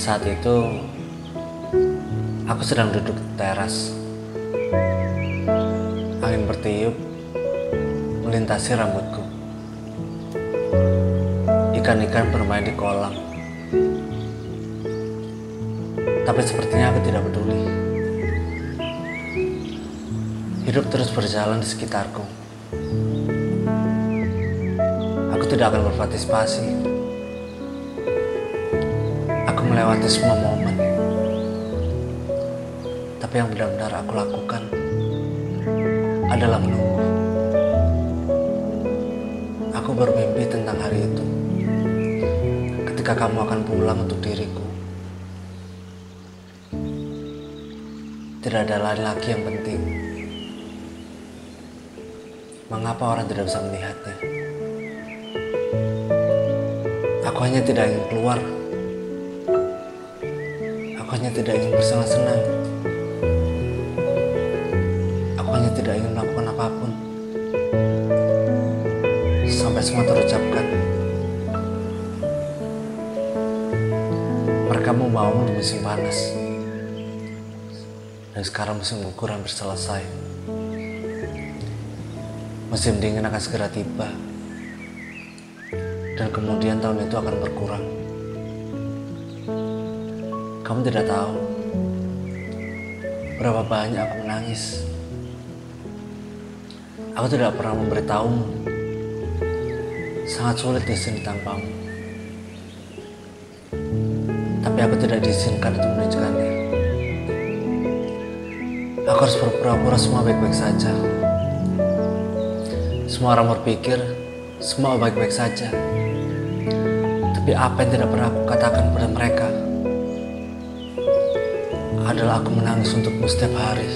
Saat itu aku sedang duduk di teras. Angin bertiup melintasi rambutku. Ikan-ikan bermain di kolam. Tapi sepertinya aku tidak peduli. Hidup terus berjalan di sekitarku. Aku tidak akan berpartisipasi. Aku melewati semua momen. Tapi yang benar-benar aku lakukan adalah menunggu. Aku bermimpi tentang hari itu. Ketika kamu akan pulang untuk diriku. Tidak ada lain lagi yang penting. Mengapa orang tidak bisa melihatnya? Aku hanya tidak ingin keluar. Aku hanya tidak ingin bersenang-senang. Aku hanya tidak ingin melakukan apa pun. Sampai semua terucapkan. Mereka mau di musim panas. Dan sekarang musim gugur hampir selesai. Musim dingin akan segera tiba. Dan kemudian tahun itu akan berkurang. Kamu tidak tahu berapa banyak aku menangis. Aku tidak pernah memberitahumu. Sangat sulit di sini tanpamu. Tapi aku tidak diizinkan untuk menunjukkannya. Aku harus berpura-pura semua baik-baik saja. Semua orang berpikir semua baik-baik saja. Tapi apa yang tidak pernah aku katakan pada mereka adalah aku menangis untukmu setiap hari.